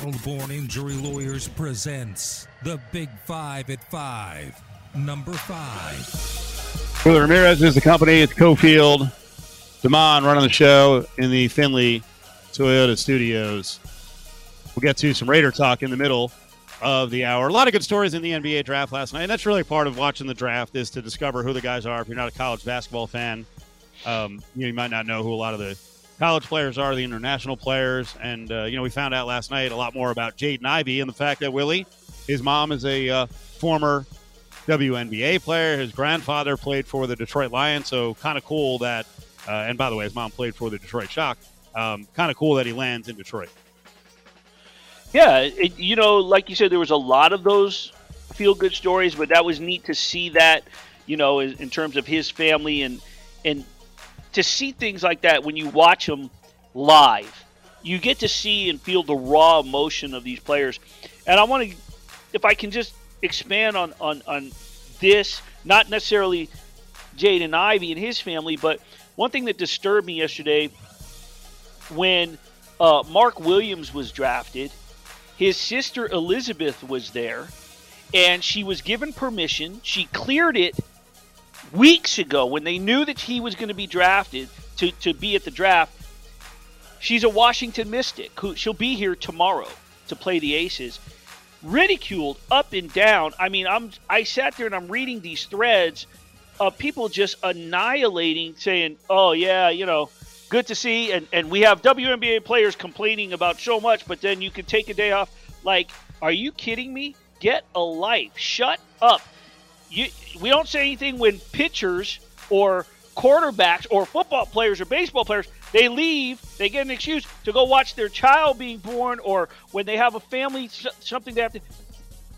Battleborn Injury Lawyers presents the Big Five at Five. Number five. Willie Ramirez is the company. It's Cofield. Damon running the show in the Finley Toyota studios. We'll get to some Raider talk in the middle of the hour. A lot of good stories in the NBA draft last night. And that's really part of watching the draft is to discover who the guys are. If you're not a college basketball fan, um, you, know, you might not know who a lot of the college players are, the international players. And, uh, you know, we found out last night a lot more about Jaden Ivey and the fact that Willie, his mom is a uh, former WNBA player. His grandfather played for the Detroit Lions. So kind of cool that, uh, and by the way, his mom played for the Detroit Shock. Um, kind of cool that he lands in Detroit. Yeah, it, you know, like you said, there was a lot of those feel good stories, but that was neat to see that, you know, in, in terms of his family and and to see things like that when you watch them live, you get to see and feel the raw emotion of these players. And I want to, if I can just expand on, on, on this, not necessarily Jaden Ivey and his family, but one thing that disturbed me yesterday when uh, Mark Williams was drafted, his sister Elizabeth was there, and she was given permission. She cleared it weeks ago when they knew that he was going to be drafted to, to be at the draft. She's a Washington Mystic who she'll be here tomorrow to play the Aces. Ridiculed up and down. I mean, I'm I sat there and I'm reading these threads of people just annihilating, saying, "Oh yeah, you know, good to see," and and we have WNBA players complaining about so much, but then you can take a day off. Like, are you kidding me? Get a life. Shut up you, we don't say anything when pitchers or quarterbacks or football players or baseball players they leave they get an excuse to go watch their child being born or when they have a family something they have to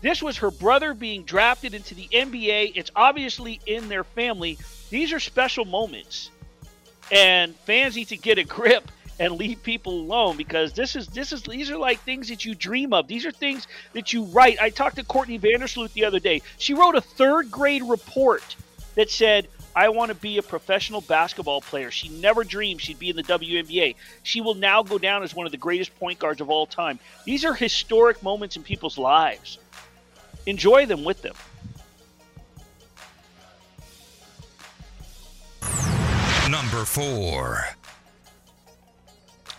this was her brother being drafted into the nba it's obviously in their family. These are special moments. And fans need to get a grip and leave people alone because this is this is these are like things that you dream of. These are things that you write. I talked to Courtney Vandersloot the other day. She wrote a third grade report that said, I want to be a professional basketball player. She never dreamed she'd be in the WNBA. She will now go down as one of the greatest point guards of all time. These are historic moments in people's lives. Enjoy them with them. Number four.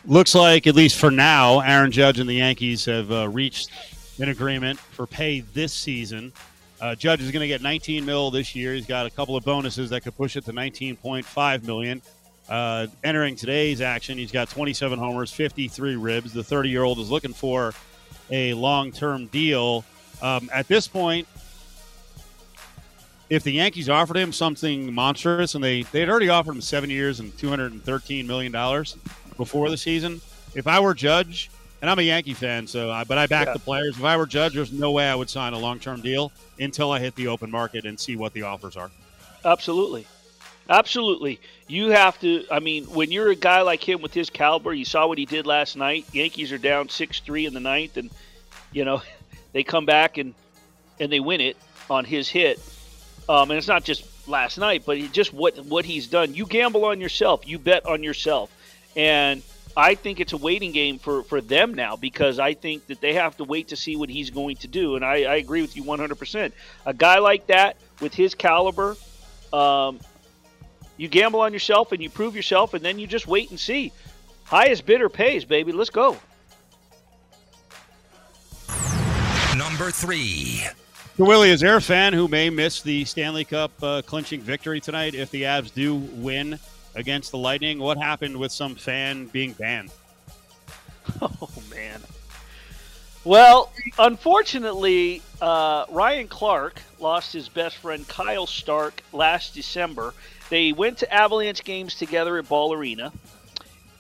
Looks like, at least for now, Aaron Judge and the Yankees have uh, reached an agreement for pay this season. Uh, Judge is going to get 19 mil this year. He's got a couple of bonuses that could push it to 19.5 million. Uh, entering today's action, he's got 27 homers, 53 ribs. The 30 year old is looking for a long term deal. Um, at this point, if the Yankees offered him something monstrous, and they they had already offered him seven years and 213 million dollars, before the season. If I were Judge, and I'm a Yankee fan, so I, but I back yeah. the players. If I were Judge, there's no way I would sign a long term deal until I hit the open market and see what the offers are. Absolutely. Absolutely. You have to I mean, when you're a guy like him with his caliber, you saw what he did last night. Yankees are down six three in the ninth and you know, they come back and and they win it on his hit. Um, and it's not just last night, but just what what he's done. You gamble on yourself. You bet on yourself. And I think it's a waiting game for, for them now because I think that they have to wait to see what he's going to do. And I, I agree with you 100%. A guy like that with his caliber, um, you gamble on yourself and you prove yourself, and then you just wait and see. Highest bidder pays, baby. Let's go. Number three. The Willie is there a fan who may miss the Stanley Cup uh, clinching victory tonight if the Avs do win against the Lightning. What happened with some fan being banned? Oh man. Well, unfortunately, uh, Ryan Clark lost his best friend Kyle Stark last December. They went to Avalanche games together at Ball Arena,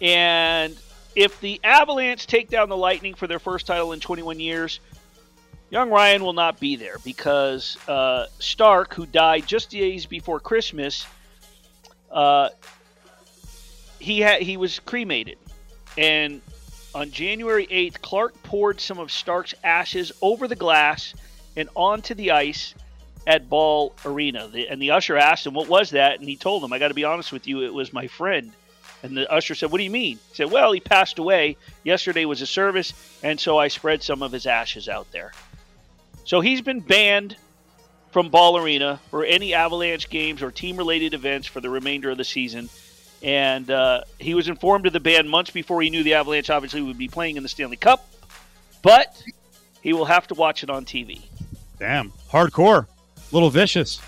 and if the Avalanche take down the Lightning for their first title in 21 years, young Ryan will not be there because uh, Stark, who died just days before Christmas, uh, he had he was cremated, and on January 8th, Clark poured some of Stark's ashes over the glass and onto the ice at Ball Arena. The, and the usher asked him, "What was that?" And he told him, "I got to be honest with you, it was my friend." And the usher said, What do you mean? He said, Well, he passed away. Yesterday was a service, and so I spread some of his ashes out there. So he's been banned from Ball Arena for any Avalanche games or team related events for the remainder of the season. And uh, he was informed of the ban months before he knew the Avalanche obviously would be playing in the Stanley Cup, but he will have to watch it on TV. Damn, hardcore, a little vicious.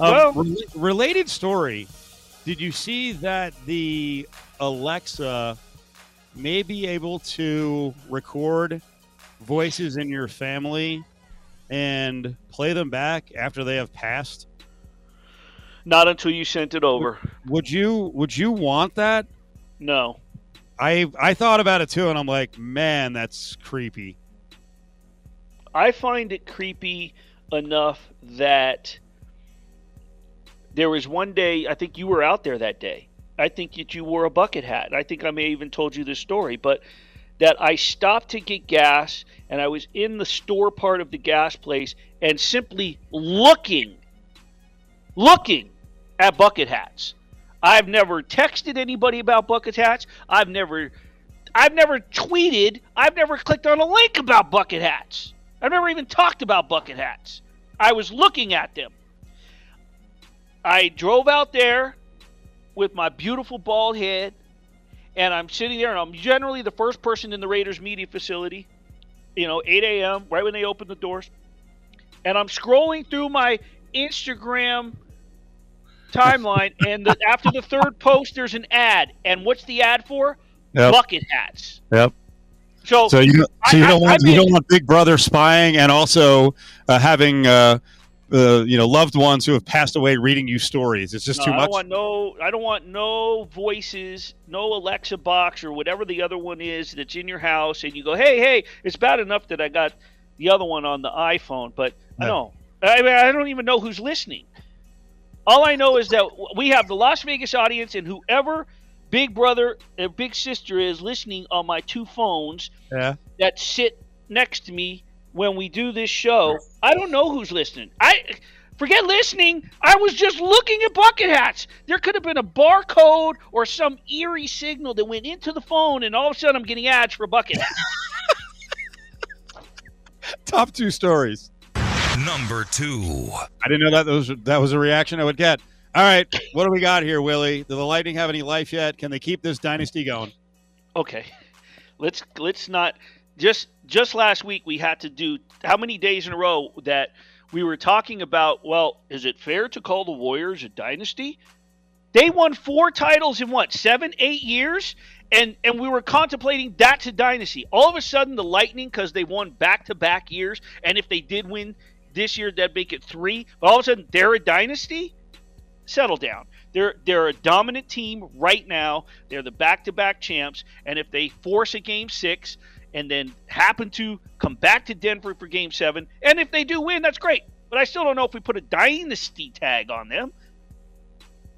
Um, Well- rel- related story. Did you see that the Alexa may be able to record voices in your family and play them back after they have passed? Not until you sent it over. Would you would you want that? No. I I thought about it too, and I'm like, man, that's creepy. I find it creepy enough that there was one day, I think you were out there that day. I think that you wore a bucket hat. I think I may have even told you this story, but that I stopped to get gas and I was in the store part of the gas place and simply looking, looking at bucket hats. I've never texted anybody about bucket hats. I've never I've never tweeted, I've never clicked on a link about bucket hats. I've never even talked about bucket hats. I was looking at them. I drove out there with my beautiful bald head, and I'm sitting there, and I'm generally the first person in the Raiders media facility, you know, 8 a.m., right when they open the doors. And I'm scrolling through my Instagram timeline, and the, after the third post, there's an ad. And what's the ad for? Yep. Bucket hats. Yep. So, So you so you I- don't I- want I you don't want Big Brother spying and also uh, having uh, uh, you know loved ones who have passed away reading you stories. It's just No, too I much. don't want no. I don't want no voices, no Alexa box or whatever the other one is that's in your house, and you go, "Hey, hey!" It's bad enough that I got the other one on the iPhone, but Yeah. no, I mean, I don't even know who's listening. All I know is that we have the Las Vegas audience, and whoever Big Brother and Big Sister is listening on my two phones yeah. that sit next to me when we do this show. I don't know who's listening. I forget listening. I was just looking at bucket hats. There could have been a barcode or some eerie signal that went into the phone, and all of a sudden I'm getting ads for bucket hats. Top two stories. Number two. I didn't know that was that was a reaction I would get. All right, what do we got here, Willie? Do the Lightning have any life yet? Can they keep this dynasty going? okay, let's let's not just just last week we had to do how many days in a row that we were talking about. Well, is it fair to call the Warriors a dynasty? They won four titles in what seven, eight years, and and we were contemplating that's a dynasty. All of a sudden, the Lightning, because they won back to back years, and if they did win this year, that'd make it three. But all of a sudden, they're a dynasty. Settle down. They're they're a dominant team right now. They're the back to back champs, and if they force a game six and then happen to come back to Denver for game seven, and if they do win, that's great. But I still don't know if we put a dynasty tag on them.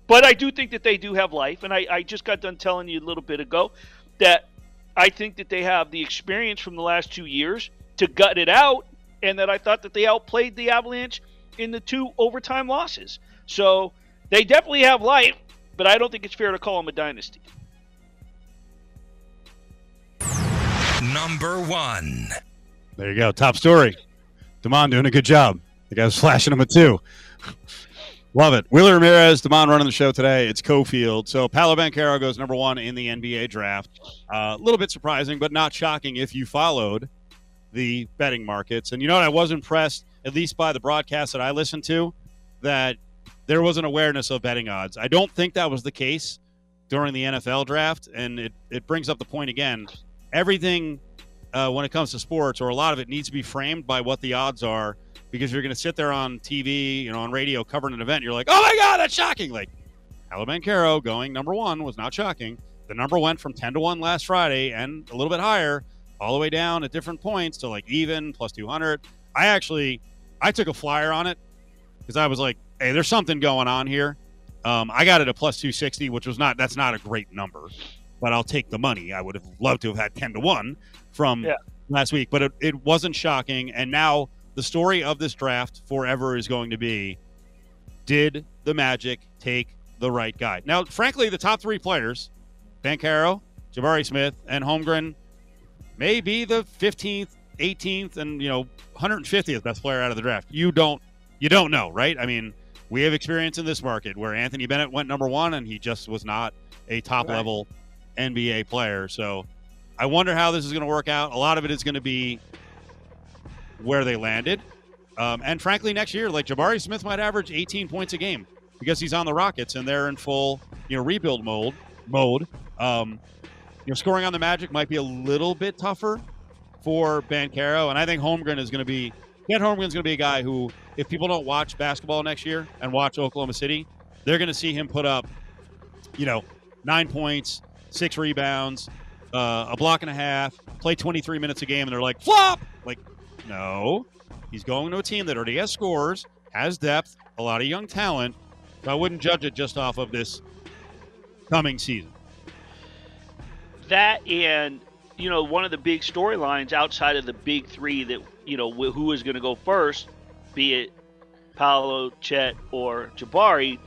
But I do think that they do have life, and I, I just got done telling you a little bit ago that I think that they have the experience from the last two years to gut it out, and that I thought that they outplayed the Avalanche in the two overtime losses. So they definitely have life, but I don't think it's fair to call them a dynasty. Number one. There you go. Top story. Damon doing a good job. The guy's flashing him a two. Love it. Willie Ramirez, Damon running the show today. It's Cofield. So Paolo Banchero goes number one in the NBA draft. Uh, A little bit surprising, but not shocking if you followed the betting markets. And you know what? I was impressed, at least by the broadcast that I listened to, that there was an awareness of betting odds. I don't think that was the case during the NFL draft. And it, it brings up the point again. Everything uh, when it comes to sports, or a lot of it needs to be framed by what the odds are, because you're going to sit there on TV, you know, on radio covering an event. You're like, oh my god, that's shocking! Like, Caro going number one was not shocking. The number went from ten to one last Friday and a little bit higher, all the way down at different points to like even plus two hundred. I actually, I took a flyer on it because I was like, hey, there's something going on here. Um, I got it at plus two sixty, which was not that's not a great number, but I'll take the money. I would have loved to have had ten to one from Yeah. last week, but it, it wasn't shocking. And now the story of this draft forever is going to be did the Magic take the right guy? Now, frankly, the top three players Banchero, Jabari Smith, and Holmgren may be the 15th, 18th, and you know 150th best player out of the draft. You don't you don't know, right? I mean, we have experience in this market where Anthony Bennett went number one and he just was not a top right. level NBA player. So I wonder how this is going to work out. A lot of it is going to be where they landed. Um, and frankly, next year, like Jabari Smith might average 18 points a game because he's on the Rockets and they're in full, you know, rebuild mode. Mode. Um, you know, scoring on the Magic might be a little bit tougher for Banchero, and I think Holmgren is going to be. Chet Holmgren is going to be a guy who, if people don't watch basketball next year and watch Oklahoma City, they're going to see him put up, you know, nine points, six rebounds, uh, a block and a half, play 23 minutes a game, and they're like, flop! Like, no. He's going to a team that already has scores, has depth, a lot of young talent. So I wouldn't judge it just off of this coming season. That and you know one of the big storylines outside of the big three that you know who is going to go first, be it Paolo, Chet, or Jabari,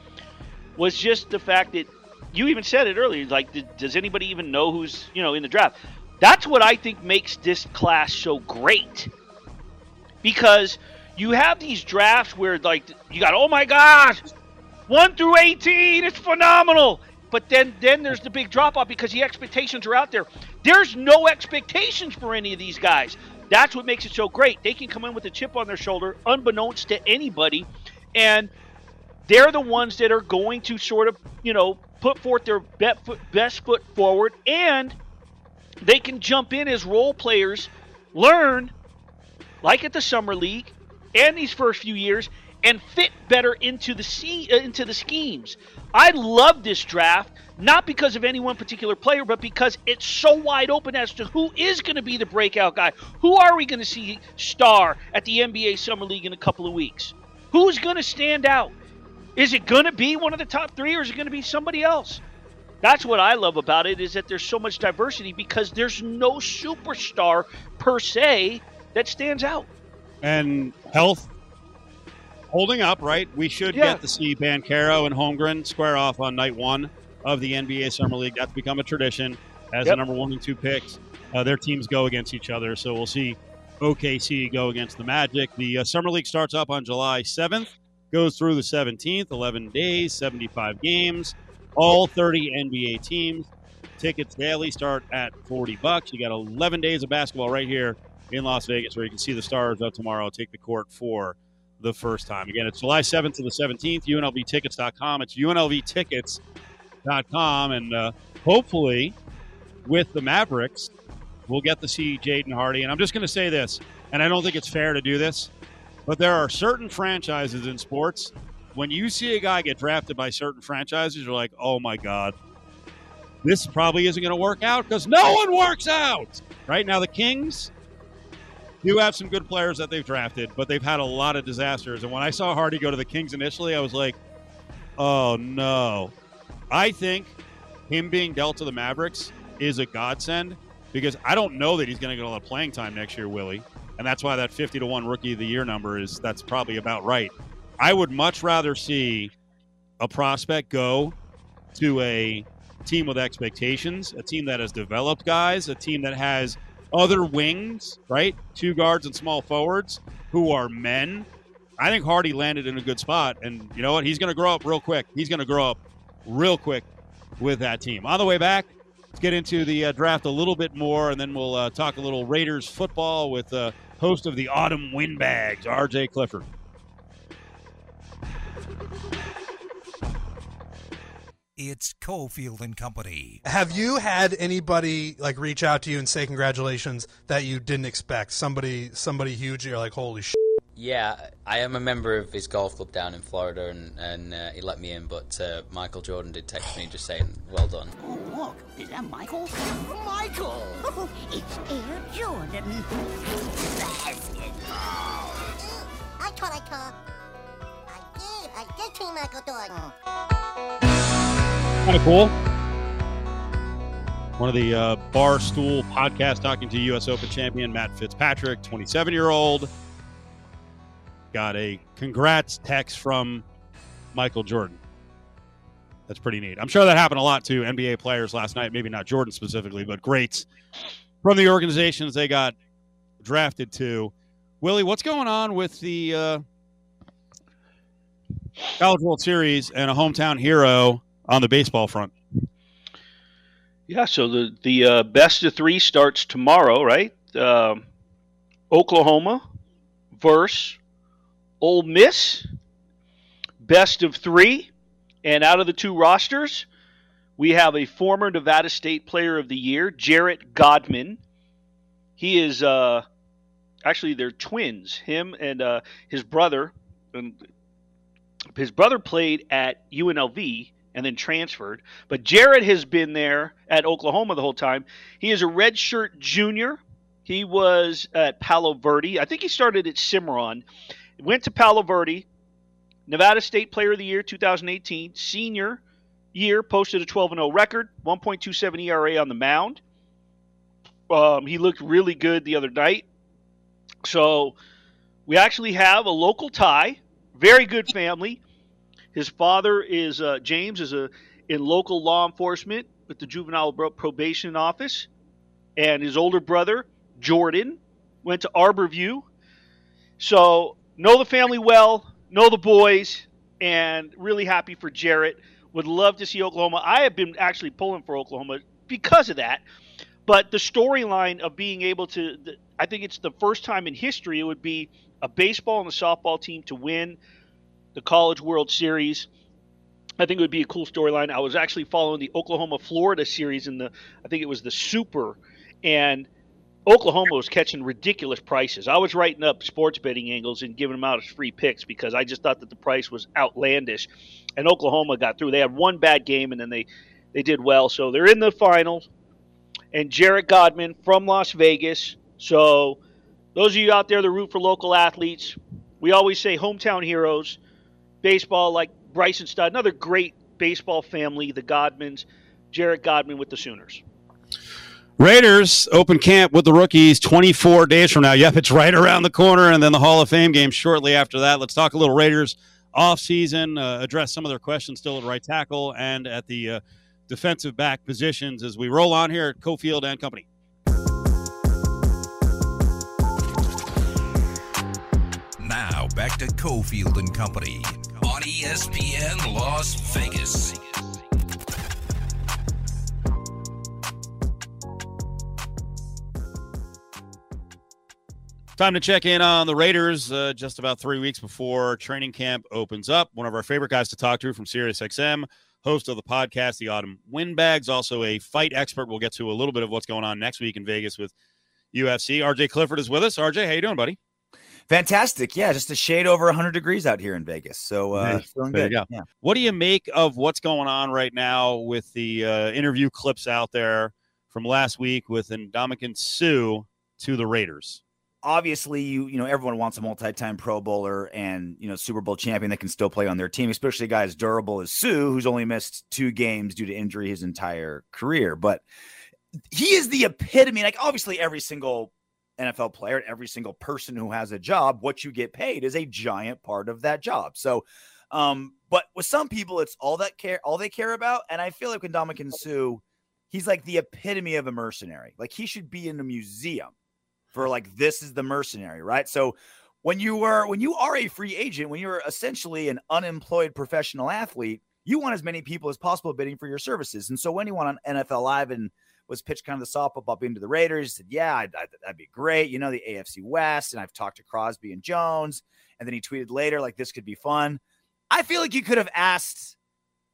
was just the fact that you even said it earlier. Like, did, does anybody even know who's you know in the draft? That's what I think makes this class so great, because you have these drafts where like you got oh my gosh, one through eighteen, it's phenomenal. But then, then there's the big drop off because the expectations are out there. There's no expectations for any of these guys. That's what makes it so great. They can come in with a chip on their shoulder, unbeknownst to anybody, and they're the ones that are going to sort of, you know, put forth their best foot forward, and they can jump in as role players, learn, like at the summer league, and these first few years, and fit better into the uh, into the schemes. I love this draft not because of any one particular player, but because it's so wide open as to who is going to be the breakout guy. Who are we going to see star at the NBA Summer League in a couple of weeks? Who's going to stand out? Is it going to be one of the top three, or is it going to be somebody else? That's what I love about it is that there's so much diversity because there's no superstar per se that stands out. And health holding up, right? We should yeah. get to see Banchero and Holmgren square off on night one of the NBA Summer League. That's become a tradition as yep. the number one and two picks. Uh, their teams go against each other, so we'll see OKC go against the Magic. The uh, Summer League starts up on July 7th goes through the 17th, 11 days, 75 games, all 30 NBA teams. Tickets daily start at 40 bucks. You got 11 days of basketball right here in Las Vegas where you can see the stars of tomorrow take the court for the first time. Again, it's July 7th to the 17th, UNLVtickets.com. It's UNLVtickets.com. And uh, hopefully, with the Mavericks, we'll get to see Jaden Hardy. And I'm just going to say this, and I don't think it's fair to do this. But there are certain franchises in sports. When you see a guy get drafted by certain franchises, you're like, oh my God, this probably isn't going to work out because no one works out. Right now, the Kings do have some good players that they've drafted, but they've had a lot of disasters. And when I saw Hardy go to the Kings initially, I was like, oh no. I think him being dealt to the Mavericks is a godsend because I don't know that he's going to get a lot of playing time next year, Willie and that's why that 50 to 1 rookie of the year number is that's probably about right. I would much rather see a prospect go to a team with expectations, a team that has developed guys, a team that has other wings, right? Two guards and small forwards who are men. I think Hardy landed in a good spot, and you know what? He's going to grow up real quick. He's going to grow up real quick with that team. On the way back, let's get into the uh, draft a little bit more, and then we'll uh, talk a little Raiders football with. Uh, host of the Autumn Windbags, RJ Clifford. It's Cofield and Company. Have you had anybody like reach out to you and say congratulations that you didn't expect? Somebody, somebody huge. You're like, holy shit. Yeah, I am a member of his golf club down in Florida, and, and uh, he let me in. But uh, Michael Jordan did text me just saying, "Well done." Oh, look, is that Michael? Michael! Oh, it's Air Jordan. Basketball. I thought I called. Kind of cool. One of the uh, Barstool podcast talking to U.S. Open champion Matt Fitzpatrick, 27 year old got a congrats text from Michael Jordan. That's pretty neat. I'm sure that happened a lot to NBA players last night. Maybe not Jordan specifically, but greats from the organizations they got drafted to. Willie, what's going on with the uh, College World Series and a hometown hero on the baseball front? Yeah, so the the uh, best of three starts tomorrow, right? Um Oklahoma versus Ole Miss. Best of three, and out of the two rosters, we have a former Nevada State Player of the Year, Jarrett Godman. He is uh, actually they're twins. Him and uh, his brother, and his brother played at UNLV and then transferred. But Jared has been there at Oklahoma the whole time. He is a redshirt junior. He was at Palo Verde. I think he started at Cimarron. Went to Palo Verde. Nevada State Player of the Year 2018. Senior year posted a 12 0 record, 1.27 ERA on the mound. Um, he looked really good the other night. So we actually have a local tie. Very good family. His father is uh, James is a in local law enforcement with the juvenile probation office, and his older brother Jordan went to Arborview. So know the family well, know the boys, and really happy for Jarrett. Would love to see Oklahoma. I have been actually pulling for Oklahoma because of that. But the storyline of being able to, I think it's the first time in history it would be a baseball and a softball team to win the College World Series. I think it would be a cool storyline. I was actually following the Oklahoma Florida series in the, I think it was the Super, and Oklahoma was catching ridiculous prices. I was writing up sports betting angles and giving them out as free picks because I just thought that the price was outlandish. And Oklahoma got through. They had one bad game and then they, they did well. So they're in the finals. And Jarrett Godman from Las Vegas. So those of you out there that root for local athletes, we always say hometown heroes. Baseball, like Bryson Stott, another great baseball family, the Godmans. Jarrett Godman with the Sooners. Raiders open camp with the rookies 24 days from now. Yep, it's right around the corner, and then the Hall of Fame game shortly after that. Let's talk a little Raiders off season, uh, address some of their questions still at right tackle and at the uh, defensive back positions as we roll on here at Cofield and Company. To Cofield and Company on ESPN Las Vegas. Time to check in on the Raiders uh, just about three weeks before training camp opens up. One of our favorite guys to talk to from SiriusXM, host of the podcast, The Autumn Windbags, also a fight expert. We'll get to a little bit of what's going on next week in Vegas with UFC. RJ Clifford is with us. RJ, how you doing, buddy? Fantastic. Yeah, just a shade over 100 degrees out here in Vegas. So, uh, feeling There good. go. Yeah. What do you make of what's going on right now with the uh, interview clips out there from last week with Ndamukong Suh to the Raiders? Obviously, you you know everyone wants a multi-time Pro Bowler and you know Super Bowl champion that can still play on their team, especially a guy as durable as Suh, who's only missed two games due to injury his entire career. But he is the epitome. Like obviously, every single NFL player, every single person who has a job, what you get paid is a giant part of that job. So, um, but with some people, it's all that care, all they care about. And I feel like with Ndamukong Suh, he's like the epitome of a mercenary. Like he should be in a museum for like this is the mercenary, right? So when you were when you are a free agent, when you're essentially an unemployed professional athlete, you want as many people as possible bidding for your services. And so when he went on NFL Live and was pitched kind of the softball up into the Raiders, he said, "Yeah, I'd, I'd- that'd be great. You know, the AFC West, and I've talked to Crosby and Jones." And then he tweeted later, like, "This could be fun." I feel like you could have asked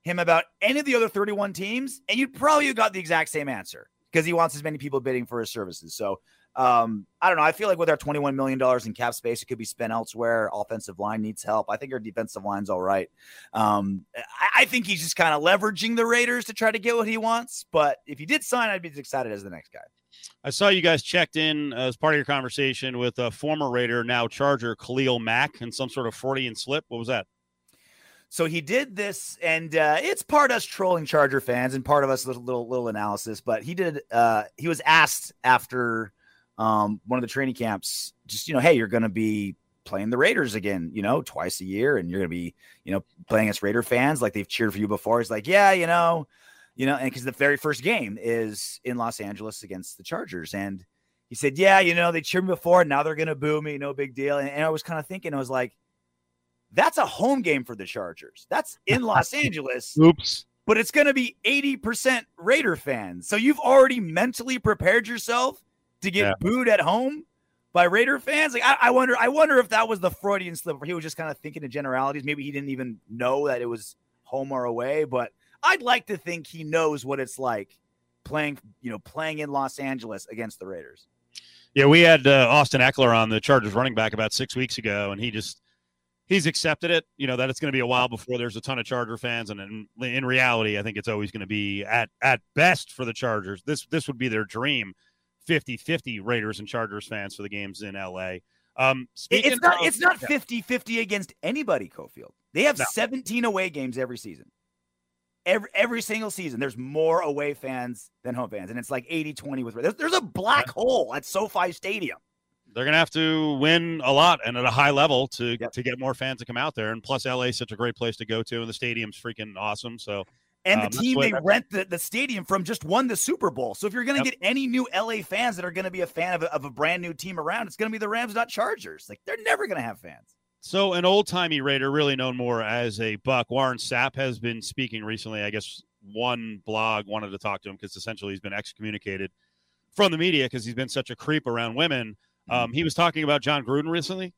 him about any of the other 31 teams, and you'd probably got the exact same answer because he wants as many people bidding for his services. So um, I don't know. I feel like with our $21 million in cap space, it could be spent elsewhere. Offensive line needs help. I think our defensive line's all right. Um, I, I think he's just kind of leveraging the Raiders to try to get what he wants. But if he did sign, I'd be as excited as the next guy. I saw you guys checked in as part of your conversation with a former Raider, now Charger, Khalil Mack, and some sort of Freudian slip. What was that? So he did this, and uh, it's part us trolling Charger fans and part of us little little, little analysis. But he did. Uh, he was asked after um, one of the training camps, just you know, hey, you're going to be playing the Raiders again, you know, twice a year, and you're going to be, you know, playing as Raider fans like they've cheered for you before. He's like, yeah, you know, you know, and because the very first game is in Los Angeles against the Chargers, and he said, yeah, you know, they cheered me before, now they're going to boo me, no big deal. And, and I was kind of thinking, I was like, that's a home game for the Chargers. That's in Los Angeles. Oops. But it's going to be 80% Raider fans. So you've already mentally prepared yourself to get Yeah. booed at home by Raider fans. Like I, I wonder, I wonder if that was the Freudian slip where he was just kind of thinking in generalities. Maybe he didn't even know that it was home or away. But I'd like to think he knows what it's like playing, you know, playing in Los Angeles against the Raiders. Yeah, we had uh, Austin Ekeler on the Chargers running back about six weeks ago, and he just he's accepted it. You know that it's going to be a while before there's a ton of Charger fans, and in, in reality, I think it's always going to be at at best for the Chargers. This this would be their dream, 50-50 Raiders and Chargers fans for the games in LA. Um, it's not of- it's not Yeah. 50-50 against anybody, Cofield. They have No. 17 away games every season. Every every single season, there's more away fans than home fans, and it's like 80-20 with there's, there's a black hole at SoFi Stadium. they're going to have to win a lot and at a high level to Yep. to get more fans to come out there. And plus, LA is such a great place to go to, and the stadium's freaking awesome. So And Um, the team they rent the, the stadium from just won the Super Bowl. So if you're going to Yep. get any new LA fans that are going to be a fan of a, of a brand new team around, it's going to be the Rams, not Chargers. Like they're never going to have fans. So, an old timey Raider, really known more as a Buck, Warren Sapp has been speaking recently. I guess one blog wanted to talk to him because essentially he's been excommunicated from the media because he's been such a creep around women. Um, he was talking about Jon Gruden recently.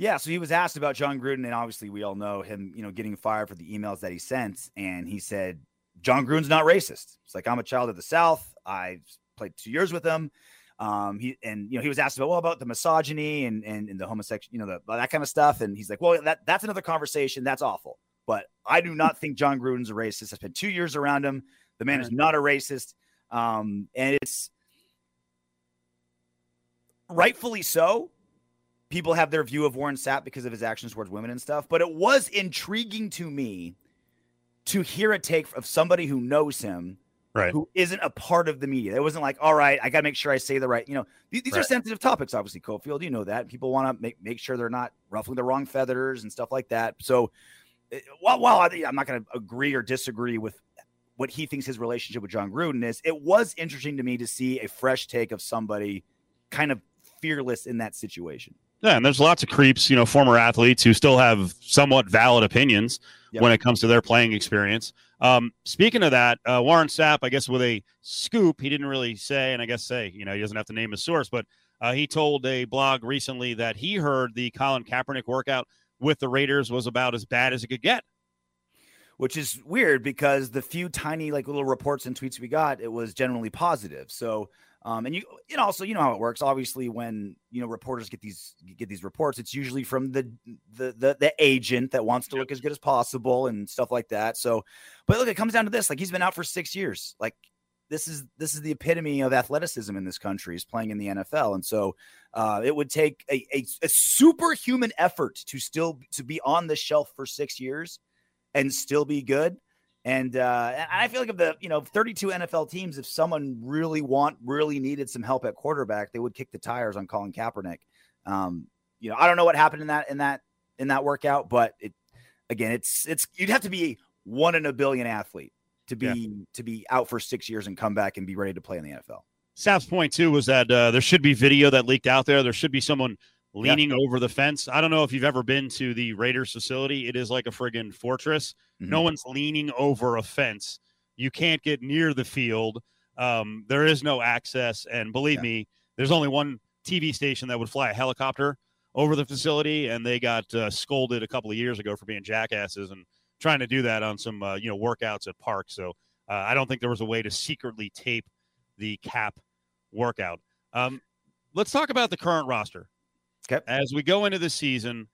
Yeah, so he was asked about Jon Gruden, and obviously we all know him, you know, getting fired for the emails that he sent. And he said, Jon Gruden's not racist. It's like I'm a child of the South. I played two years with him. Um, he and you know he was asked about well about the misogyny and and, and the homosexual, you know, the, that kind of stuff. And he's like, well, that that's another conversation. That's awful. But I do not think Jon Gruden's a racist. I spent two years around him. The man is not a racist. Um, and it's rightfully so people have their view of Warren Sapp because of his actions towards women and stuff, but it was intriguing to me to hear a take of somebody who knows him, Right. who isn't a part of the media. It wasn't like, all right, I got to make sure I say the right, you know, these, these are sensitive topics, obviously, Cofield, you know that. People want to make, make sure they're not ruffling the wrong feathers and stuff like that. So, eh, while, while I, I'm not going to agree or disagree with what he thinks his relationship with Jon Gruden is, it was interesting to me to see a fresh take of somebody kind of fearless in that situation. Yeah, and there's lots of creeps, you know, former athletes who still have somewhat valid opinions Yep. when it comes to their playing experience. Um, speaking of that, uh, Warren Sapp, I guess with a scoop, he didn't really say, and I guess say, you know, he doesn't have to name his source, but uh, he told a blog recently that he heard the Colin Kaepernick workout with the Raiders was about as bad as it could get. which is weird because the few tiny like little reports and tweets we got, it was generally positive. So, um, and you, and also you know how it works. Obviously, when you know reporters get these get these reports, it's usually from the the the, the agent that wants to look as good as possible and stuff like that. So, but look, it comes down to this: like he's been out for six years. Like this is this is the epitome of athleticism in this country is playing in the NFL, and so uh, it would take a, a, a superhuman effort to still to be on the shelf for six years and still be good. And uh, and I feel like of the you know 32 NFL teams, if someone really want really needed some help at quarterback, they would kick the tires on Colin Kaepernick. Um, you know, I don't know what happened in that in that in that workout, but it again, it's it's you'd have to be one in a billion athlete to be Yeah. to be out for six years and come back and be ready to play in the NFL. Sapp's point too was that uh, there should be video that leaked out there. There should be someone Yeah. leaning over the fence. I don't know if you've ever been to the Raiders facility. It is like a friggin' fortress. No one's leaning over a fence. You can't get near the field. Um, there is no access, and believe Yeah. me, there's only one TV station that would fly a helicopter over the facility, and they got uh, scolded a couple of years ago for being jackasses and trying to do that on some uh, you know workouts at parks. So uh, I don't think there was a way to secretly tape the cap workout. Um, let's talk about the current roster. Okay. As we go into the season,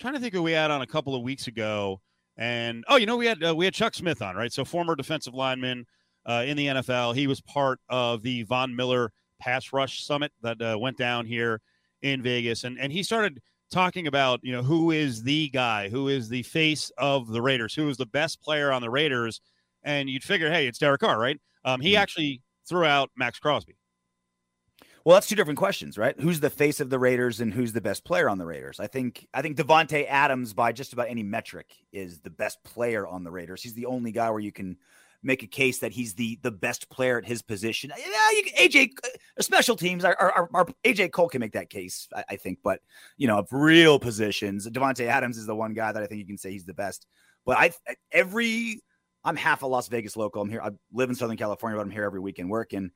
trying to think who we had on a couple of weeks ago, and oh, you know we had uh, we had Chuck Smith on, right? So former defensive lineman uh, in the NFL. He was part of the Von Miller Pass Rush Summit that uh, went down here in Vegas, and and he started talking about you know who is the guy, who is the face of the Raiders, who is the best player on the Raiders, and you'd figure, hey, it's Derek Carr, right? Um, he Mhm. actually threw out Maxx Crosby. Well, that's two different questions, right? Who's the face of the Raiders and who's the best player on the Raiders? I think I think Davante Adams, by just about any metric, is the best player on the Raiders. He's the only guy where you can make a case that he's the the best player at his position. Yeah, you, AJ uh, special teams. Our, our, our, AJ Cole can make that case, I, I think. But you know, of real positions, Davante Adams is the one guy that I think you can say he's the best. But I every I'm half a Las Vegas local. I'm here. I live in Southern California, but I'm here every weekend working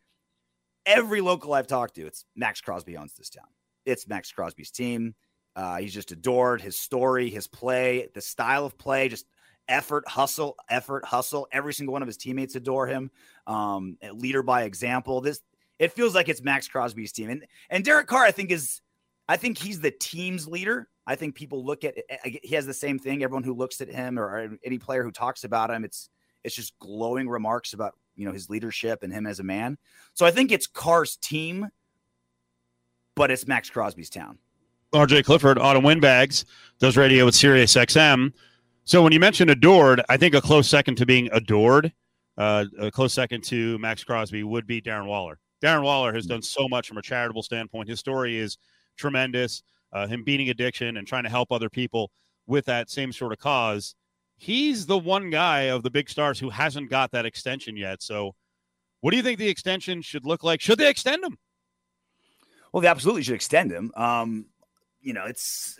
every local I've talked to, it's Maxx Crosby owns this town. It's Maxx Crosby's team. Uh, he's just adored his story, his play, the style of play, just effort, hustle, effort, hustle. Every single one of his teammates adore him. Um, leader by example. This it feels like it's Maxx Crosby's team, and and Derek Carr, I think is, I think he's the team's leader. I think people look at he has the same thing. Everyone who looks at him or any player who talks about him, it's it's just glowing remarks about you know his leadership and him as a man. So I think it's Carr's team, but it's Maxx Crosby's town. RJ Clifford, Autumn Windbags, does radio with Sirius XM. So when you mentioned adored, I think a close second to being adored, uh, a close second to Maxx Crosby would be Darren Waller. Darren Waller has done so much from a charitable standpoint. His story is tremendous. Uh, him beating addiction and trying to help other people with that same sort of cause he's the one guy of the big stars who hasn't got that extension yet. So, what do you think the extension should look like? Should they extend him? Well, they absolutely should extend him. Um, you know, it's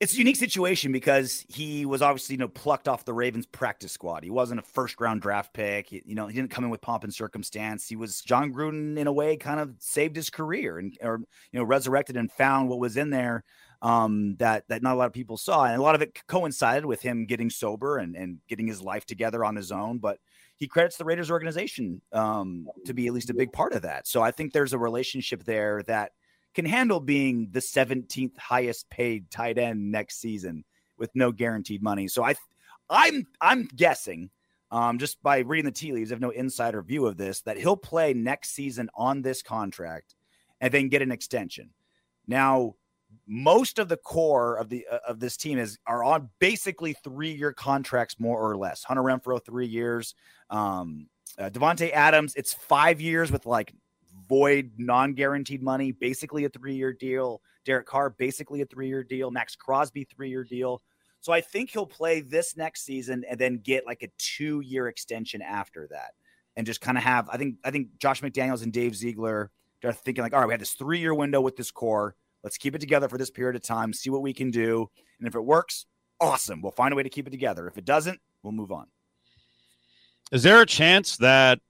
it's a unique situation because he was obviously you know plucked off the Ravens practice squad. He wasn't a first round draft pick. He, you know, he didn't come in with pomp and circumstance. He was Jon Gruden in a way, kind of saved his career and or you know resurrected and found what was in there um, that that not a lot of people saw, and a lot of it coincided with him getting sober and and getting his life together on his own. But he credits the Raiders organization um, to be at least a big part of that. So I think there's a relationship there that can handle being the 17th highest paid tight end next season with no guaranteed money. So I, I'm I'm guessing. Um, just by reading the tea leaves, I have no insider view of this, that he'll play next season on this contract and then get an extension. Now, most of the core of the uh, of this team is are on basically three year contracts, more or less. Hunter Renfrow three years, um, uh, Davante Adams it's five years with like void non guaranteed money, basically a three year deal. Derek Carr basically a three year deal. Maxx Crosby three year deal. So I think he'll play this next season and then get like a two year extension after that, and just kind of have. I think I think Josh McDaniels and Dave Ziegler are thinking like, all right, we had this three year window with this core Let's keep it together for this period of time, see what we can do. And if it works, awesome. We'll find a way to keep it together. If it doesn't, we'll move on. Is there a chance that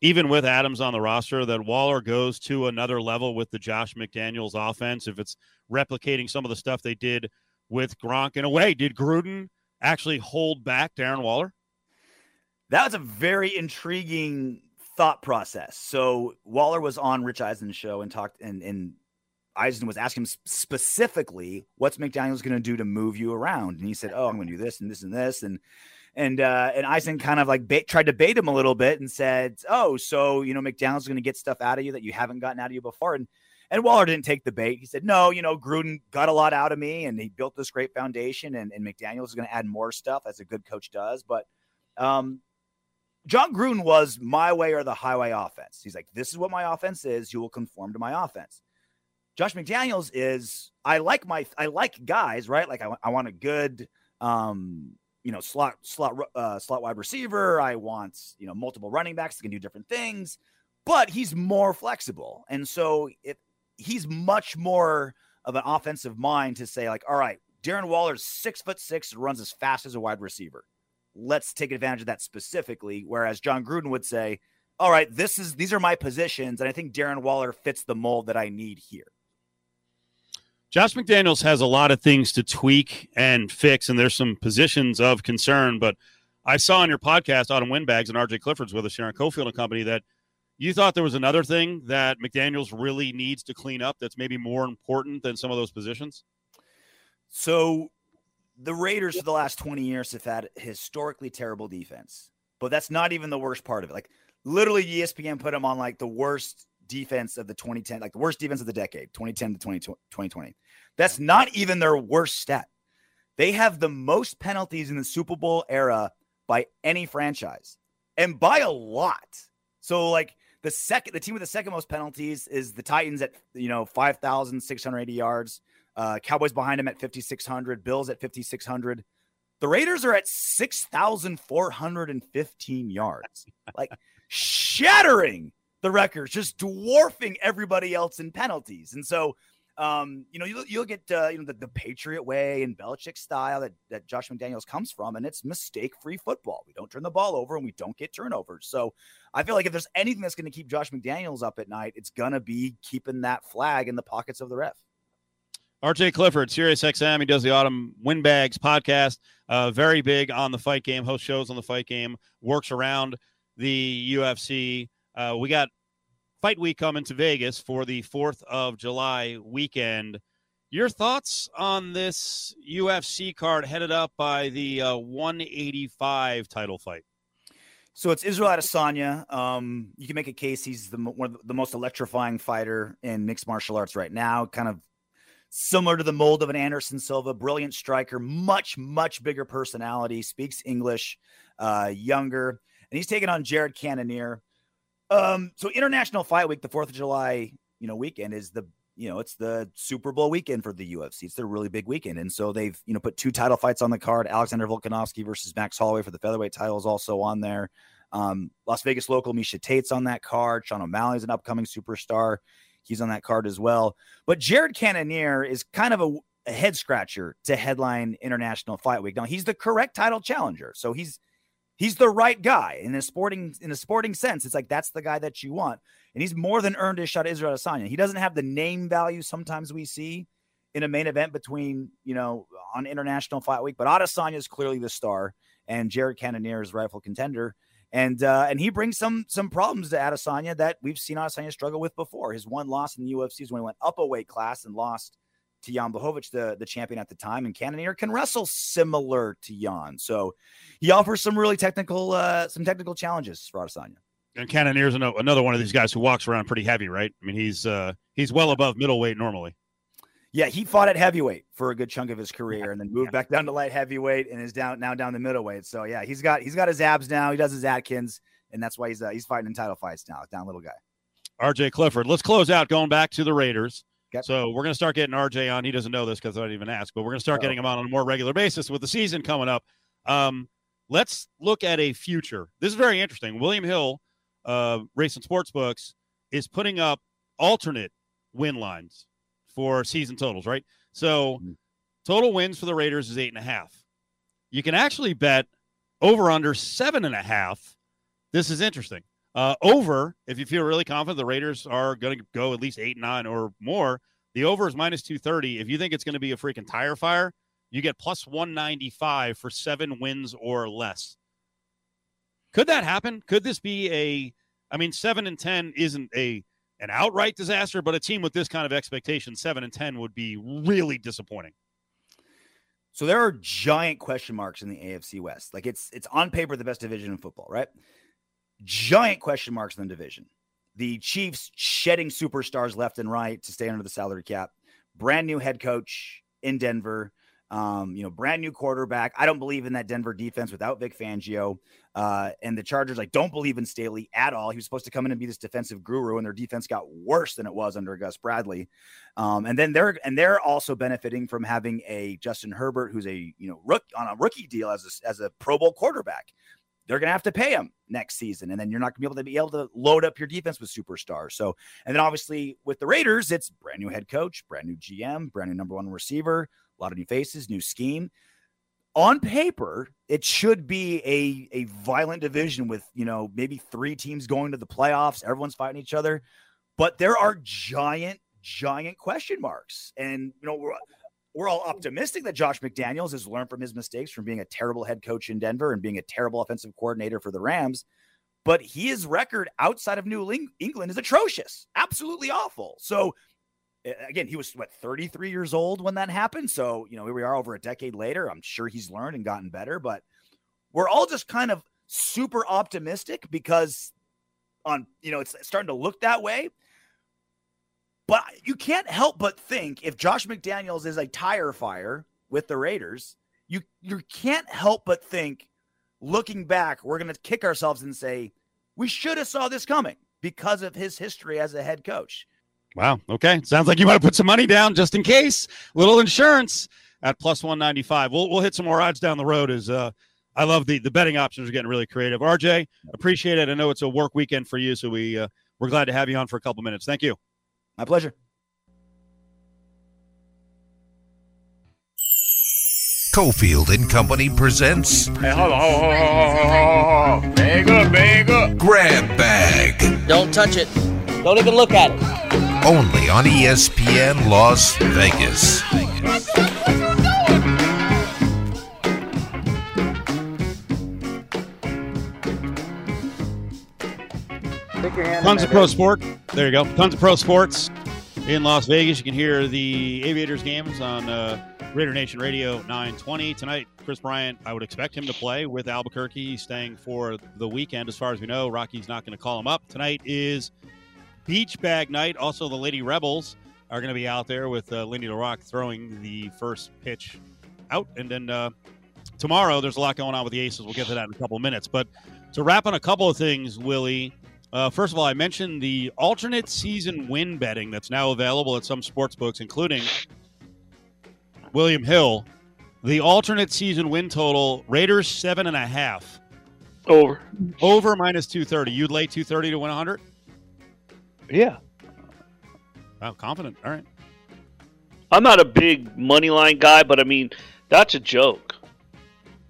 even with Adams on the roster, that Waller goes to another level with the Josh McDaniels offense if it's replicating some of the stuff they did with Gronk? In a way, did Gruden actually hold back Darren Waller? That was a very intriguing thought process. So Waller was on Rich Eisen's show and talked and and Eisen was asking him specifically, "What's McDaniels going to do to move you around?" And he said, "Oh, I'm going to do this and this and this." And and uh, and Eisen kind of like bait, tried to bait him a little bit and said, "Oh, so you know McDaniels going to get stuff out of you that you haven't gotten out of you before." And and Waller didn't take the bait. He said, "No, you know Gruden got a lot out of me, and he built this great foundation, and, and McDaniels is going to add more stuff as a good coach does." But um, Jon Gruden was my way or the highway offense. He's like, "This is what my offense is. You will conform to my offense." Josh McDaniels is I like my I like guys, right? Like I, I want a good um you know slot slot uh, slot wide receiver. I want you know multiple running backs that can do different things, but he's more flexible, and so it he's much more of an offensive mind to say like, all right, Darren Waller's six foot six, runs as fast as a wide receiver. Let's take advantage of that specifically. Whereas Jon Gruden would say, all right, this is these are my positions, and I think Darren Waller fits the mold that I need here. Josh McDaniels has a lot of things to tweak and fix, and there's some positions of concern. But I saw on your podcast, Autumn Windbags and RJ Clifford's with us, Sharon Cofield and Company, that you thought there was another thing that McDaniels really needs to clean up that's maybe more important than some of those positions. So the Raiders for the last 20 years have had historically terrible defense, but that's not even the worst part of it. Like literally, ESPN put them on like the worst defense of the 2010, like the worst defense of the decade, 2010 to 2020. That's not even their worst stat. They have the most penalties in the Super Bowl era by any franchise and by a lot. So, like, The second, the team with the second most penalties is the Titans at you know five thousand six hundred eighty yards. Uh, Cowboys behind them at fifty six hundred. Bills at fifty six hundred. The Raiders are at six thousand four hundred and fifteen yards, like shattering the records, just dwarfing everybody else in penalties. And so, um, you know, you'll, you'll get uh, you know the, the Patriot way and Belichick style that that Josh McDaniels comes from, and it's mistake free football. We don't turn the ball over and we don't get turnovers. So I feel like if there's anything that's going to keep Josh McDaniels up at night, it's gonna be keeping that flag in the pockets of the ref. RJ Clifford, Sirius XM. He does the Autumn Windbags podcast. Uh, very big on the fight game, host shows on the fight game, works around the UFC. Uh, we got fight week coming to Vegas for the 4th of July weekend. Your thoughts on this UFC card headed up by the uh, 185 title fight? So it's Israel Adesanya. Um, you can make a case he's the one of the most electrifying fighter in mixed martial arts right now. Kind of similar to the mold of an Anderson Silva, brilliant striker, much much bigger personality, speaks English, uh, younger, and he's taking on Jared Cannonier. Um, so International Fight Week, the Fourth of July, you know, weekend is the you know it's the Super Bowl weekend for the UFC. It's their really big weekend, and so they've you know put two title fights on the card. Alexander Volkanovski versus Max Holloway for the featherweight title is also on there. Um, Las Vegas local Miesha Tate's on that card. Sean O'Malley's an upcoming superstar. He's on that card as well. But Jared Cannonier is kind of a, a head scratcher to headline International Fight Week. Now he's the correct title challenger, so he's he's the right guy in a sporting in a sporting sense. It's like that's the guy that you want, and he's more than earned his shot. Israel Adesanya. He doesn't have the name value sometimes we see in a main event between you know on International Fight Week, but Adesanya is clearly the star, and Jared Cannonier is rightful contender. And uh, and he brings some some problems to Adesanya that we've seen Adesanya struggle with before. His one loss in the UFC is when he went up a weight class and lost to Jan Blachowicz, the, the champion at the time. And Cannonier can wrestle similar to Jan. So he offers some really technical uh, some technical challenges for Adesanya. And Cannonier's another one of these guys who walks around pretty heavy, right? I mean, he's uh, he's well above middleweight normally. Yeah, he fought at heavyweight for a good chunk of his career, and then moved back down to light heavyweight, and is down now down the middleweight. So yeah, he's got he's got his abs now. He does his Atkins, and that's why he's uh, he's fighting in title fights now. Down little guy. RJ Clifford. Let's close out going back to the Raiders. Yep. So we're going to start getting RJ on. He doesn't know this because I didn't even ask, but we're going to start Uh-oh. getting him on on a more regular basis with the season coming up. Um, let's look at a future. This is very interesting. William Hill, uh, Race and Sports Books, is putting up alternate win lines for season totals, right? So Mhm. total wins for the Raiders is eight and a half. You can actually bet over under seven and a half. This is interesting. Uh, over, if you feel really confident the Raiders are going to go at least eight, nine, or more, the over is minus 230. If you think it's going to be a freaking tire fire, you get plus 195 for seven wins or less. Could that happen? Could this be a, I mean, seven and 10 isn't a, an outright disaster, but a team with this kind of expectation, seven and 10 would be really disappointing. So there are giant question marks in the AFC West. Like it's it's on paper the best division in football, right? Giant question marks in the division. The Chiefs shedding superstars left and right to stay under the salary cap. Brand new head coach in Denver. Um, you know, brand new quarterback. I don't believe in that Denver defense without Vic Fangio. Uh, and the Chargers, I don't believe in Staley at all. He was supposed to come in and be this defensive guru, and their defense got worse than it was under Gus Bradley. Um, and then they're and they're also benefiting from having a Justin Herbert who's a you know rook on a rookie deal as a, as a Pro Bowl quarterback. They're gonna have to pay him next season, and then you're not gonna be able to be able to load up your defense with superstars. So, and then obviously with the Raiders, it's brand new head coach, brand new GM, brand new number one receiver, a lot of new faces, new scheme. On paper, it should be a a violent division with you know maybe three teams going to the playoffs. Everyone's fighting each other, but there are giant giant question marks. And you know, we're all optimistic that Josh McDaniels has learned from his mistakes from being a terrible head coach in Denver and being a terrible offensive coordinator for the Rams. But his record outside of New England is atrocious, absolutely awful. So again, he was what 33 years old when that happened. So you know, here we are over a decade later. I'm sure he's learned and gotten better, but we're all just kind of super optimistic because on you know it's starting to look that way. But you can't help but think if Josh McDaniels is a tire fire with the Raiders, you you can't help but think looking back, we're going to kick ourselves and say we should have saw this coming. because of his history as a head coach. Wow. Okay. Sounds like you want to put some money down just in case. Little insurance at plus 195. We'll, we'll hit some more odds down the road as uh, I love the, the betting options are getting really creative. RJ, appreciate it. I know it's a work weekend for you, so we, uh, we're glad to have you on for a couple minutes. Thank you. My pleasure. Cofield and Company presents Hey, hold on, hold on, hold on, hold on, hold on. Bag up, bag up. Grab Bag. Don't touch it. Don't even look at it. Only on ESPN Las Vegas. Tons of pro sport. There you go. Tons of pro sports in Las Vegas. You can hear the Aviators games on uh, Raider Nation Radio 920 tonight. Kris Bryant, I would expect him to play with Albuquerque. Staying for the weekend, as far as we know. Rockies not going to call him up. Tonight is beach bag night. Also, the Lady Rebels are going to be out there with uh, Lindy La Rocque throwing the first pitch out. And then uh, tomorrow, there's a lot going on with the Aces. We'll get to that in a couple of minutes. But to wrap on a couple of things, Willie, uh, first of all, I mentioned the alternate season win betting that's now available at some sports books, including William Hill. The alternate season win total Raiders seven and a half. Over. Over minus two thirty. You'd lay two thirty to win hundred. Yeah. Wow, confident. All right. I'm not a big money line guy, but I mean, that's a joke.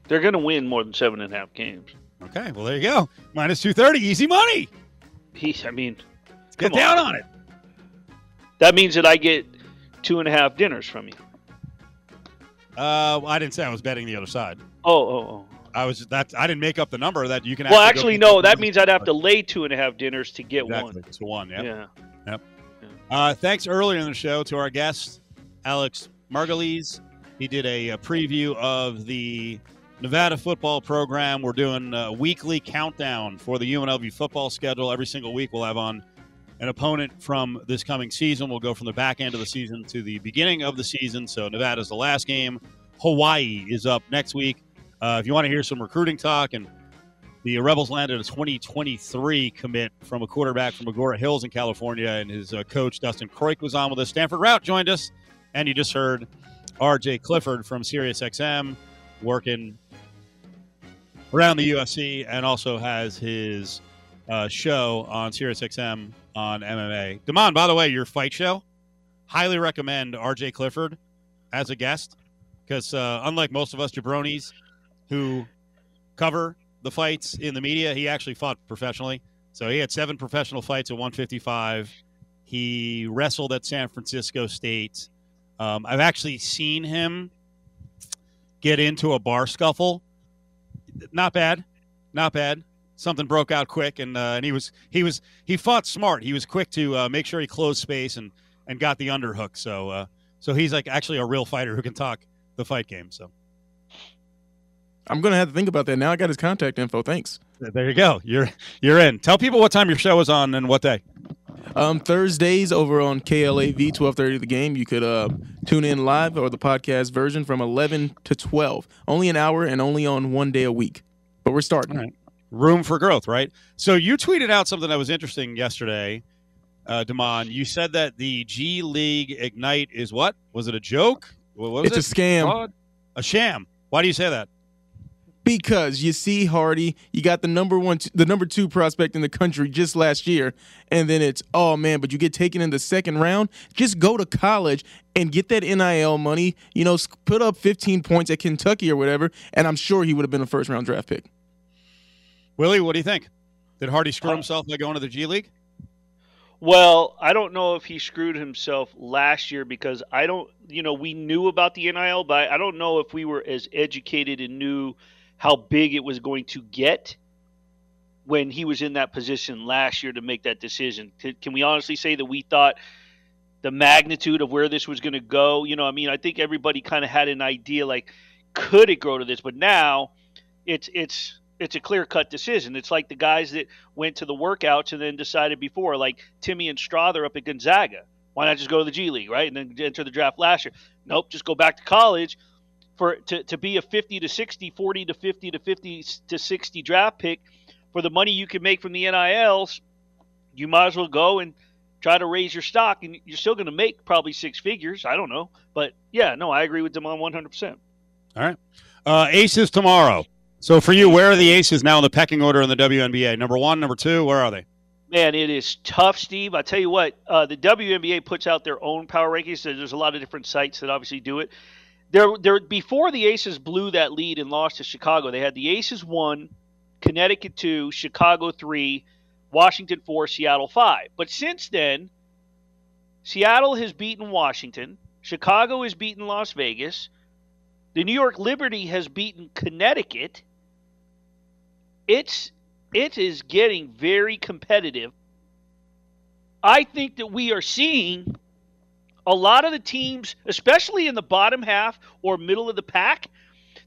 They're going to win more than seven and a half games. Okay. Well, there you go. Minus two thirty. Easy money. He, I mean, Get down on it. That means that I get two and a half dinners from you. Uh, well, I didn't say I was betting the other side. Oh, oh, oh. I was that I didn't make up the number that you can. Well, actually, no. That means I'd have to lay two and a half dinners to get Exactly. one. to one. Yep. Yeah. Yep. Uh, thanks earlier in the show to our guest, Alex Margulies. He did a, a preview of the Nevada football program. We're doing a weekly countdown for the UNLV football schedule. Every single week, we'll have on an opponent from this coming season. We'll go from the back end of the season to the beginning of the season. So, Nevada's the last game. Hawaii is up next week. Uh, if you want to hear some recruiting talk and the Rebels landed a 2023 commit from a quarterback from Agoura Hills in California, and his uh, coach Dustin Croik was on with us. Stanford Routt joined us, and you just heard R.J. Clifford from SiriusXM working around the UFC, and also has his uh, show on SiriusXM on MMA. Damon, by the way, your fight show, highly recommend R.J. Clifford as a guest because uh, unlike most of us jabronis who cover the fights in the media. He actually fought professionally. So he had seven professional fights at 155. He wrestled at San Francisco State. Um, I've actually seen him get into a bar scuffle. Not bad, not bad. Something broke out quick, and uh, and he was he was he fought smart. He was quick to uh, make sure he closed space and and got the underhook. So uh, so he's like actually a real fighter who can talk the fight game. So I'm gonna have to think about that now. I got his contact info. Thanks. There you go. You're you're in. Tell people what time your show is on and what day. Um, Thursdays over on KLAV, twelve thirty. The game. You could uh, tune in live or the podcast version from eleven to twelve. Only an hour and only on one day a week. But we're starting. Right. Room for growth, right? So you tweeted out something that was interesting yesterday, uh, Damon. You said that the G League Ignite is what? Was it a joke? What was It's a scam. A sham. Why do you say that? Because you see Hardy, you got the number one, the number two prospect in the country just last year, and then it's oh man, but you get taken in the second round. Just go to college and get that NIL money. You know, put up 15 points at Kentucky or whatever, and I'm sure he would have been a first round draft pick. Willie, what do you think? Did Hardy screw uh, himself by going to the G League? Well, I don't know if he screwed himself last year because I don't, you know, we knew about the NIL, but I don't know if we were as educated and knew how big it was going to get when he was in that position last year to make that decision. Can, we honestly say that we thought the magnitude of where this was going to go? You know, I mean, I think everybody kind of had an idea like, could it grow to this? But now it's it's it's a clear cut decision. It's like the guys that went to the workouts and then decided before, like Timme and Strawther up at Gonzaga. Why not just go to the G League, right? And then enter the draft last year. Nope, just go back to college for to, to be a 50 to 60, 40 to 50 to 50 to 60 draft pick for the money you can make from the NILs. you might as well go and try to raise your stock, and you're still going to make probably six figures. I don't know, but yeah, no, I agree with them on 100. percent All right, uh, Aces tomorrow. So for you, where are the Aces now in the pecking order in the WNBA? Number one, number two, where are they? Man, it is tough, Steve. I tell you what, uh, the WNBA puts out their own power rankings. There's a lot of different sites that obviously do it. There, there. Before the Aces blew that lead and lost to Chicago, they had the Aces one, Connecticut two, Chicago three, Washington four, Seattle five. But since then, Seattle has beaten Washington, Chicago has beaten Las Vegas, the New York Liberty has beaten Connecticut. It's it is getting very competitive. I think that we are seeing a lot of the teams, especially in the bottom half or middle of the pack,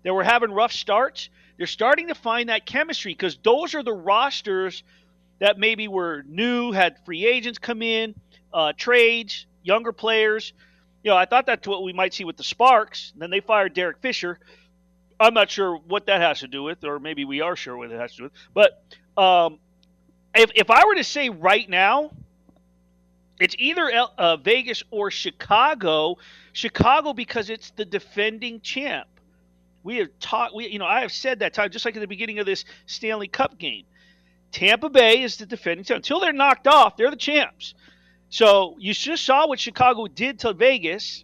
that were having rough starts. They're starting to find that chemistry because those are the rosters that maybe were new, had free agents come in, uh, trades, younger players. You know, I thought that's what we might see with the Sparks. Then they fired Derek Fisher. I'm not sure what that has to do with, or maybe we are sure what it has to do with. But um, if, if I were to say right now, it's either uh, Vegas or Chicago. Chicago because it's the defending champ. We have taught, we you know, I have said that time just like at the beginning of this Stanley Cup game. Tampa Bay is the defending champ. Until they're knocked off, they're the champs. So you just saw what Chicago did to Vegas.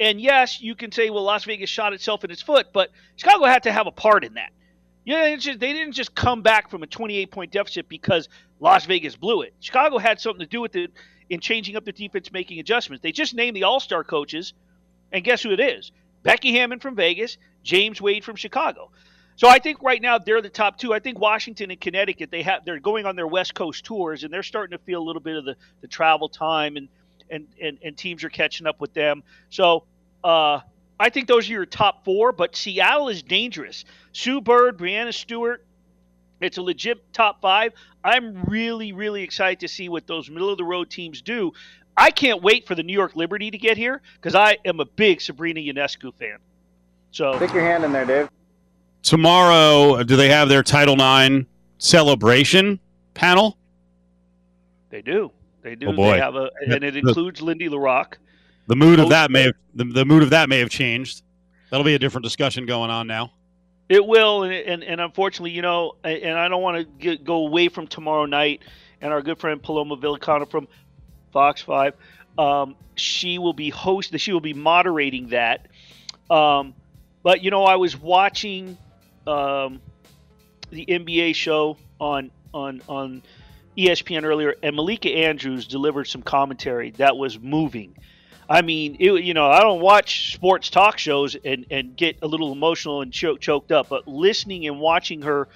And yes, you can say, well, Las Vegas shot itself in its foot, but Chicago had to have a part in that. Yeah, just, they didn't just come back from a 28 point deficit because Las Vegas blew it. Chicago had something to do with it in changing up the defense, making adjustments. They just named the All Star coaches, and guess who it is? Becky Hammon from Vegas, James Wade from Chicago. So I think right now they're the top two. I think Washington and Connecticut they have they're going on their West Coast tours and they're starting to feel a little bit of the, the travel time and, and and and teams are catching up with them. So uh, I think those are your top four. But Seattle is dangerous. Sue Bird, Breanna Stewart, it's a legit top five. I'm really really excited to see what those middle of the road teams do. I can't wait for the New York Liberty to get here because I am a big Sabrina Ionescu fan. So stick your hand in there, Dave tomorrow, uh, do they have their Title IX celebration panel? They do. They do. Oh boy. They have a, and it includes Lindy La Rocque. The mood of oh. that may have the, the mood of that may have changed. That'll be a different discussion going on now. It will, and and, and unfortunately, you know, and I don't want to go away from tomorrow night. And our good friend Paloma Villicana from Fox Five, um, she will be host. She will be moderating that. Um, but you know, I was watching um, the NBA show on on on ESPN earlier, and Malika Andrews delivered some commentary that was moving. I mean, it, you know, I don't watch sports talk shows and, and get a little emotional and choke, choked up, but listening and watching her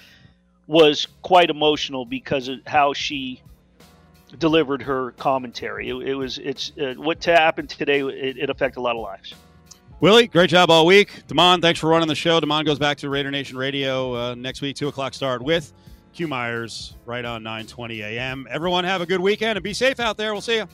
was quite emotional because of how she delivered her commentary. It, it was it's uh, what happened today. It, it affected a lot of lives. Willie, great job all week. Damon, thanks for running the show. Damon goes back to Raider Nation Radio uh, next week, 2 o'clock start with Q Myers right on 920 a.m. Everyone have a good weekend and be safe out there. We'll see you.